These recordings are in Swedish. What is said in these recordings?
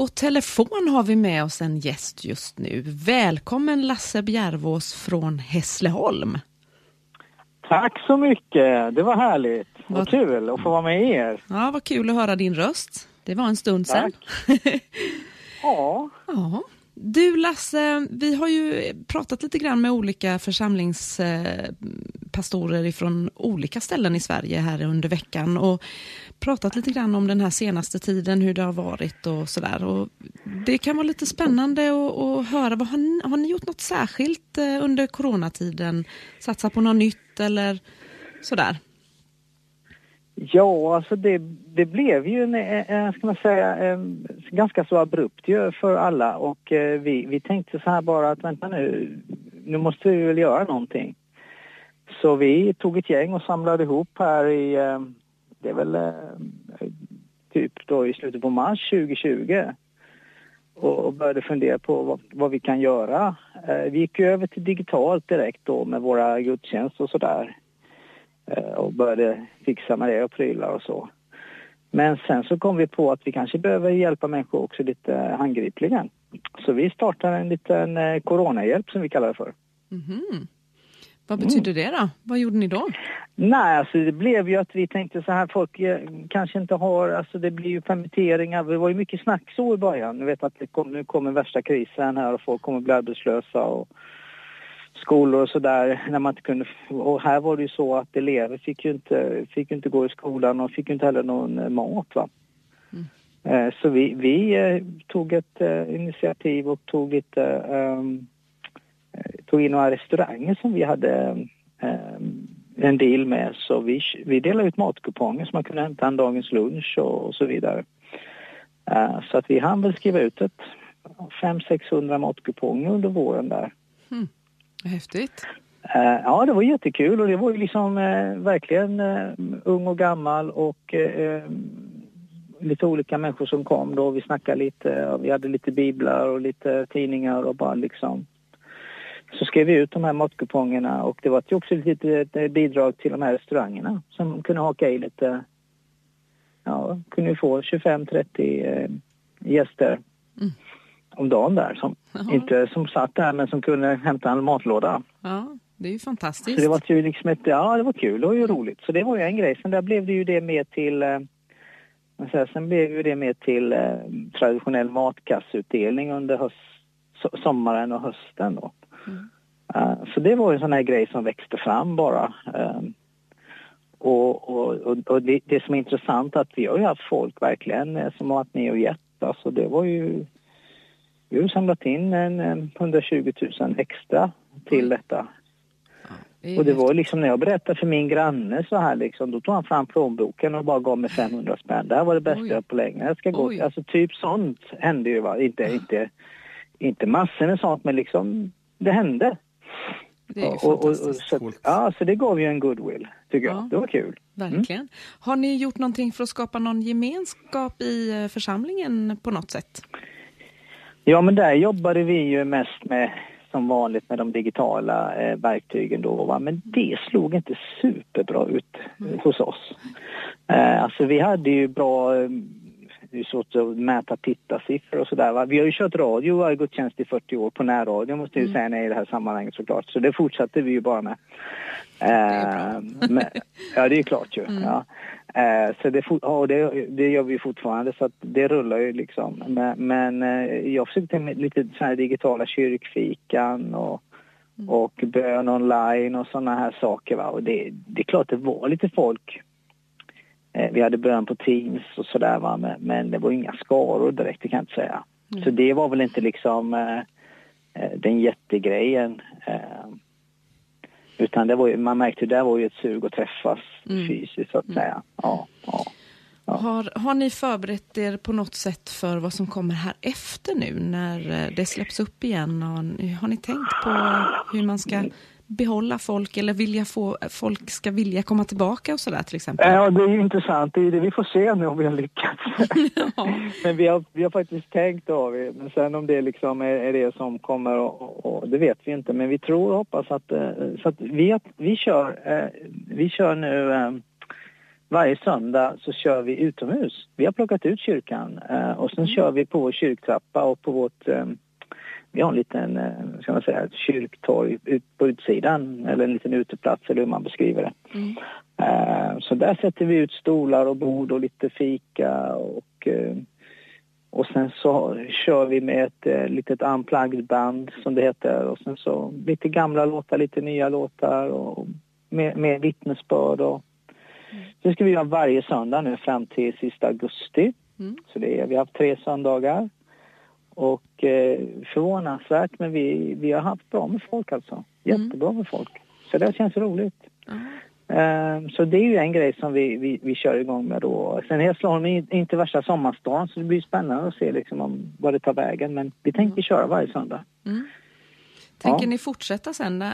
På telefon har vi med oss en gäst just nu. Välkommen Lasse Bjärvås från Hässleholm. Tack så mycket, det var härligt. Vad, kul att få vara med er. Ja, vad kul att höra din röst. Det var en stund sedan. ja. ja. Du Lasse, vi har ju pratat lite grann med olika pastorer ifrån olika ställen i Sverige här under veckan och pratat lite grann om den här senaste tiden, hur det har varit och sådär. Det kan vara lite spännande att, höra. Vad har, ni, har ni gjort något särskilt eh, under coronatiden? Satsat på något nytt eller sådär? Ja, alltså det, det blev ju en, eh, eh, en, ska man säga, ganska så abrupt ju för alla och vi, vi tänkte så här bara att vänta nu, nu måste vi väl göra någonting. Så vi tog ett gäng och samlade ihop här i, eh, det är väl eh, typ då i slutet på mars 2020 och började fundera på vad, vad vi kan göra. Eh, vi gick över till digitalt direkt då med våra gudstjänster och sådär. där och började fixa med det och prylar och så. Men sen så kom vi på att vi kanske behöver hjälpa människor också lite handgripligen. Så vi startade en liten coronahjälp som vi kallar det för. Mm -hmm. Vad betyder mm. det då? Vad gjorde ni då? Nej, alltså det blev ju att vi tänkte så här, folk eh, kanske inte har, alltså det blir ju permitteringar, det var ju mycket snack så i början. Nu vet att det kom, nu kommer värsta krisen här och folk kommer bli arbetslösa och skolor och sådär när man inte kunde... Och här var det ju så att elever fick ju inte, fick inte gå i skolan och fick ju inte heller någon eh, mat. Va? Mm. Eh, så vi, vi tog ett initiativ och tog, ett, um, tog in några restauranger som vi hade um, en deal med. Så vi, vi delade ut matkuponger så man kunde hämta en dagens lunch och, och så vidare. Uh, så att vi hann väl skriva ut ett 500-600 matkuponger under våren där. Mm. Häftigt. Ja, det var jättekul och det var ju liksom uh, verkligen uh, ung och gammal och lite olika människor som kom då. Vi snackade lite, vi hade lite biblar och lite tidningar och bara liksom så skrev vi ut de här matkupongerna och det var också ett litet bidrag till de här restaurangerna som kunde haka i lite, ja, kunde få 25-30 gäster. Mm om dagen där. Som, inte som satt där men som kunde hämta en matlåda. Ja, det är ju fantastiskt. Så det var ju liksom ett, ja det var kul och ju roligt. Så det var ju en grej. Sen där blev det ju det med till eh, Sen blev ju det med till eh, traditionell matkassutdelning under höst, sommaren och hösten då. Mm. Uh, så det var en sån här grej som växte fram bara. Uh, och, och, och det, det, som är intressant är att vi har ju haft folk verkligen eh, som har varit med och gett. Alltså det var ju vi har samlat in en, 120 000 extra till detta. Ja, och det var liksom när jag berättade för min granne så här liksom, då tog han fram plånboken och bara gav mig 500 spänn. Det här var det bästa jag på länge. Jag ska gå, alltså typ sånt hände ju va. Inte, inte, inte massor med sånt men liksom det hände. Det är ju och, och, och, så, ja, så det gav ju en goodwill, tycker jag. Det var kul. Verkligen. Mm. Har ni gjort någonting för att skapa någon gemenskap i eh, församlingen på något sätt? Ja, men där jobbade vi ju mest med som vanligt med de digitala eh, verktygen då. Va? Men det slog inte superbra ut mm. hos oss. Eh, alltså vi hade ju bra eh, svårt att mäta tittarsiffror och sådär. Vi har ju kört radio varje gudstjänst i 40 år på närradio måste jag ju mm. säga i det här sammanhanget såklart. Så det fortsatte vi ju bara med. Det bra. men, ja, det är klart ju. Mm. Ja. Eh, så det, ja, det, det gör vi fortfarande så att det rullar ju liksom. Men, men eh, jag försökte med lite så här digitala kyrkfikan och, mm. och bön online och sådana här saker. Va? Och det, det är klart det var lite folk. Eh, vi hade bön på Teams och sådär men, men, det var inga skaror direkt, det kan jag inte säga. Mm. Så det var väl inte liksom eh, eh den jättegrejen. Eh, utan det var ju, man märkte det var ju ett sug att träffas mm. fysiskt så att mm. säga. Ja, ja, ja. Har, har ni förberett er på något sätt för vad som kommer här efter nu när eh, det släpps upp igen? Har, har ni tänkt på hur man ska behålla folk eller vilja få, folk ska vilja komma tillbaka och sådär till exempel? Ja, det är ju intressant. Det är det vi får se nu om vi har lyckats. ja. Men vi har, vi har faktiskt tänkt då. Men sen om det liksom är, är det som kommer och, och, och, det vet vi inte. Men vi tror och hoppas att, eh, så att vi, vi, kör, eh, vi kör nu varje söndag så kör vi utomhus. Vi har plockat ut kyrkan eh, och sen mm. kör vi på vår kyrktrappa och på vårt eh, vi har en liten, eh, ska man säga, kyrktorg ut på utsidan eller en liten uteplats eller hur man beskriver det. Mm. Eh, så där sätter vi ut stolar och bord och lite fika och eh, och sen så kör vi med ett litet unplugged band som det heter och sen så lite gamla låtar, lite nya låtar och med, med vittnesbörd och mm. det ska vi göra varje söndag nu fram till sista augusti. Mm. Så det är, vi har haft tre söndagar. Och eh, förvånansvärt, men vi, vi har haft bra med folk alltså. Mm. Jättebra med folk. Så det känns roligt. Mm. Eh, så det är ju en grej som vi, vi, vi kör igång med då. Sen Hässleholm är inte värsta sommarstan så det blir spännande att se liksom om vad det tar vägen. Men vi tänker mm. köra varje söndag. Mm. Tänker ja. ni fortsätta sen, äh,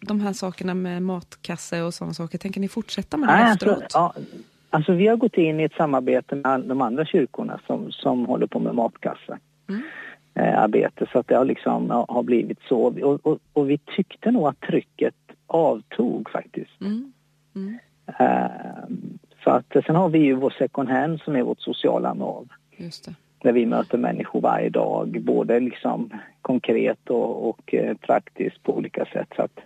de här sakerna med matkasse och sådana saker, tänker ni fortsätta med det Nej, efteråt? Alltså, ja, alltså vi har gått in i ett samarbete med de andra kyrkorna som, som håller på med matkasse mm. eh, arbete. Så att det har liksom har blivit så. Och, och, och, vi tyckte nog att trycket avtog faktiskt. Mm. Mm. Eh, så att sen har vi ju vår second hand som är vårt sociala nav. Där vi möter människor varje dag, både liksom konkret och, och eh, praktiskt på olika sätt. Så att,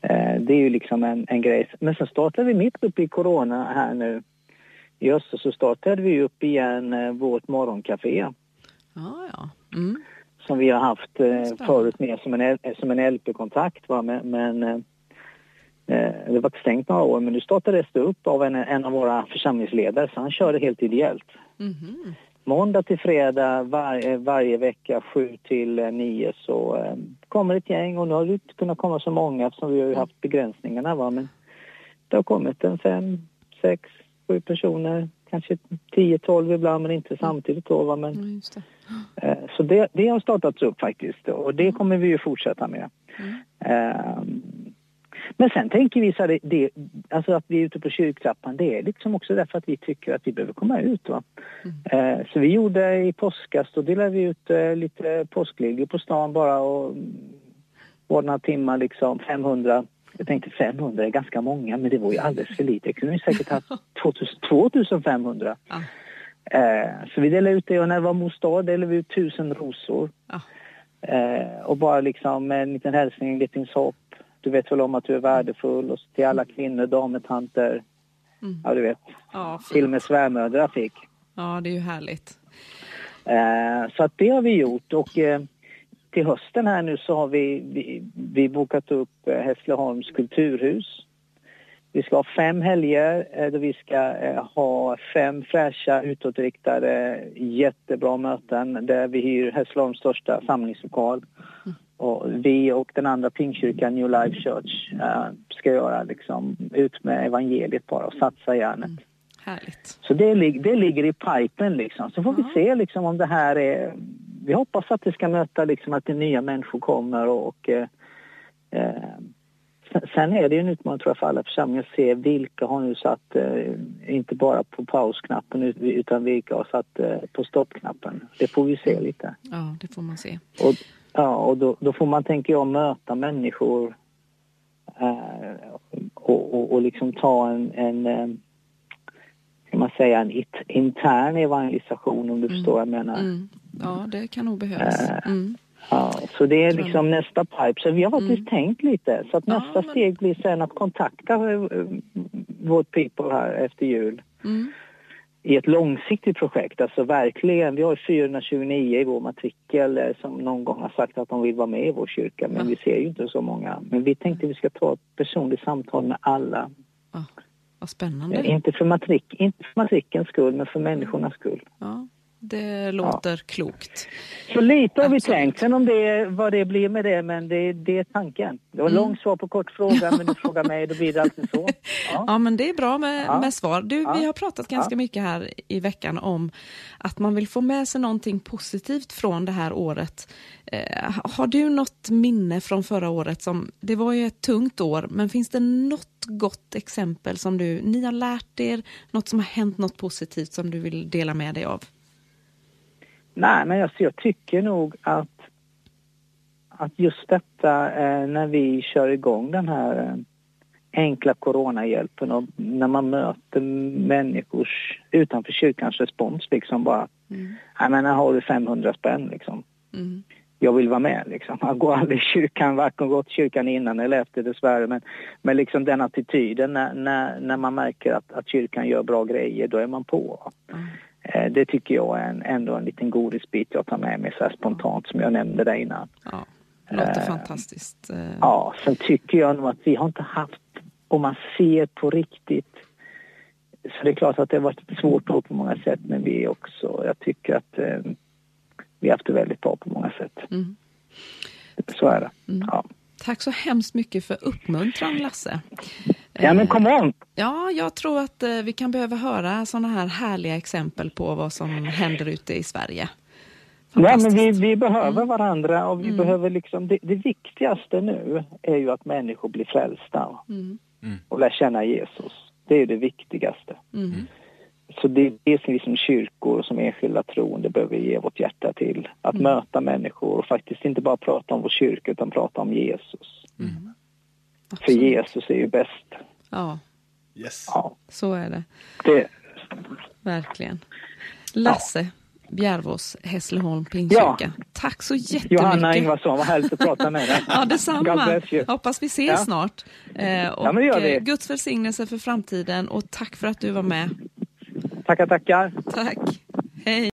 eh, det är ju liksom en, en grej. Men sen startade vi mitt uppe i corona här nu i höstas så startade vi upp igen eh, vårt morgoncafé. Ah, ja. Mm. Som vi har haft eh, förut med som en, som en LP-kontakt. Men, men eh, eh, det var stängt några år men nu startades det upp av en, en av våra församlingsledare så han kör det helt ideellt. Mm. Måndag till fredag var, eh, varje vecka 7 till 9 eh, så eh, kommer ett gäng och nu har det inte kunnat komma så många eftersom vi har haft begränsningarna va men det har kommit en fem, sex, sju personer kanske 10-12 ibland men inte samtidigt då. Va? Men. Eh, så det, det har startats upp faktiskt och det kommer vi ju fortsätta med. Mm. Eh, men sen tänker vi så här, det, alltså att vi är ute på kyrktrappan det är liksom också därför att vi tycker att vi behöver komma ut. Va? Mm. Eh, så vi gjorde i påskas, då delade vi ut eh, lite påskligor på stan bara och några timmar liksom 500 jag tänkte 500 är ganska många men det var ju alldeles för lite. Jag kunde säkert haft 2500. Ja. Eh, så vi delade ut det och när det var mors dag delade vi ut tusen rosor. Ja. Eh, och bara liksom en liten hälsning, en liten hopp. Du vet väl om att du är värdefull och till alla kvinnor, damer, tanter. Mm. Ja, du vet. Ja, till och med svärmödrar fick. Ja, det är ju härligt. Eh, så att det har vi gjort och eh, till hösten här nu så har vi, vi, vi bokat upp eh, Hässleholms kulturhus. Vi ska ha fem helger eh, där vi ska eh, ha fem fräscha utåtriktade jättebra möten där vi hyr Hässleholms största samlingslokal. Och vi och den andra pingkyrkan New Life Church ska göra liksom ut med evangeliet bara och satsa järnet. Mm. Härligt. Så det, det ligger i pipen liksom. Så får vi se liksom om det här är vi hoppas att det ska möta liksom att det nya människor kommer och, och eh, eh Sen är det en utmaning tror jag för alla församlingar att se vilka har nu satt, eh, inte bara på pausknappen utan vilka har satt eh, på stoppknappen. Det får vi se lite. Ja, det får man se. Och, ja, och då, då får man, tänker jag, möta människor eh, och, och, och, liksom ta en, en kan man säga, en it, intern evangelisation om du mm. förstår vad jag menar. Mm. Ja, det kan nog behövas. Eh, mm. Ja, så det är liksom nästa pipe. Så vi har faktiskt mm. tänkt lite. Så att nästa ja, men... steg blir sen att kontakta uh, vårt people här efter jul. Mm. I ett långsiktigt projekt, alltså verkligen. Vi har 429 i vår matrikel eh, som någon gång har sagt att de vill vara med i vår kyrka. Men ja. vi ser ju inte så många. Men vi tänkte att vi ska ta ett personligt samtal med alla. Ja. Vad spännande. Inte för, matrik, inte för matrikens skull, men för människornas skull. Ja. Det låter ja. klokt. Så lite har vi tänkt. Sen om det, vad det blir med det, men det, det är tanken. Det var mm. långt svar på kort fråga, men du frågar mig, då blir det alltid så. Ja, ja men det är bra med, ja. med svar. Du, vi har pratat ganska mycket här i veckan om att man vill få med sig någonting positivt från det här året. Eh, har du något minne från förra året? som Det var ju ett tungt år, men finns det något gott exempel som du, ni har lärt er, något som har hänt något positivt som du vill dela med dig av? Nej, men alltså jag tycker nog att, att just detta eh, när vi kör igång den här enkla coronahjälpen och när man möter människors utanför kyrkans respons liksom bara, mm. jag menar har du 500 spänn liksom. Mm. Jag vill vara med liksom. Jag går aldrig i kyrkan, varken gått i kyrkan innan eller efter dessvärre men, men liksom den attityden när, när, när man märker att, att kyrkan gör bra grejer, då är man på. Mm. Eh, det tycker jag är en, ändå en liten godisbit jag tar med mig så spontant som jag nämnde där innan. Ja, låter eh, fantastiskt. Eh. Ja, sen tycker jag nog att vi har inte haft, om man ser på riktigt, så det är klart att det har varit svårt år på många sätt men vi också, jag tycker att eh, vi har haft det väldigt bra på många sätt. Mm. Så är det. Mm. Ja. Tack så hemskt mycket för uppmuntran Lasse. Ja men come on! Ja, jag tror att eh, vi kan behöva höra sådana här härliga exempel på vad som händer ute i Sverige. Ja, men vi, vi behöver mm. varandra och vi mm. behöver liksom, det, det, viktigaste nu är ju att människor blir frälsta mm. mm. och lär känna Jesus. Det är det viktigaste. Mm. Mm. Så det är det som vi som kyrkor och som enskilda troende behöver ge vårt hjärta till. Att möta människor och faktiskt inte bara prata om vår kyrka utan prata om Jesus. För Jesus är ju bäst. Ja. Yes. Ja. Så är det. det. Verkligen. Lasse ja. Bjärvås, Hässleholm Pingstkyrka. Ja. Tack så jättemycket. Johanna Ingvarsson, vad härligt att prata med dig. ja, detsamma. Hoppas vi ses ja. snart. Eh, och ja, men det gör vi. Eh, Guds välsignelse för framtiden och tack för att du var med. Tackar, tackar. Tack. Hej.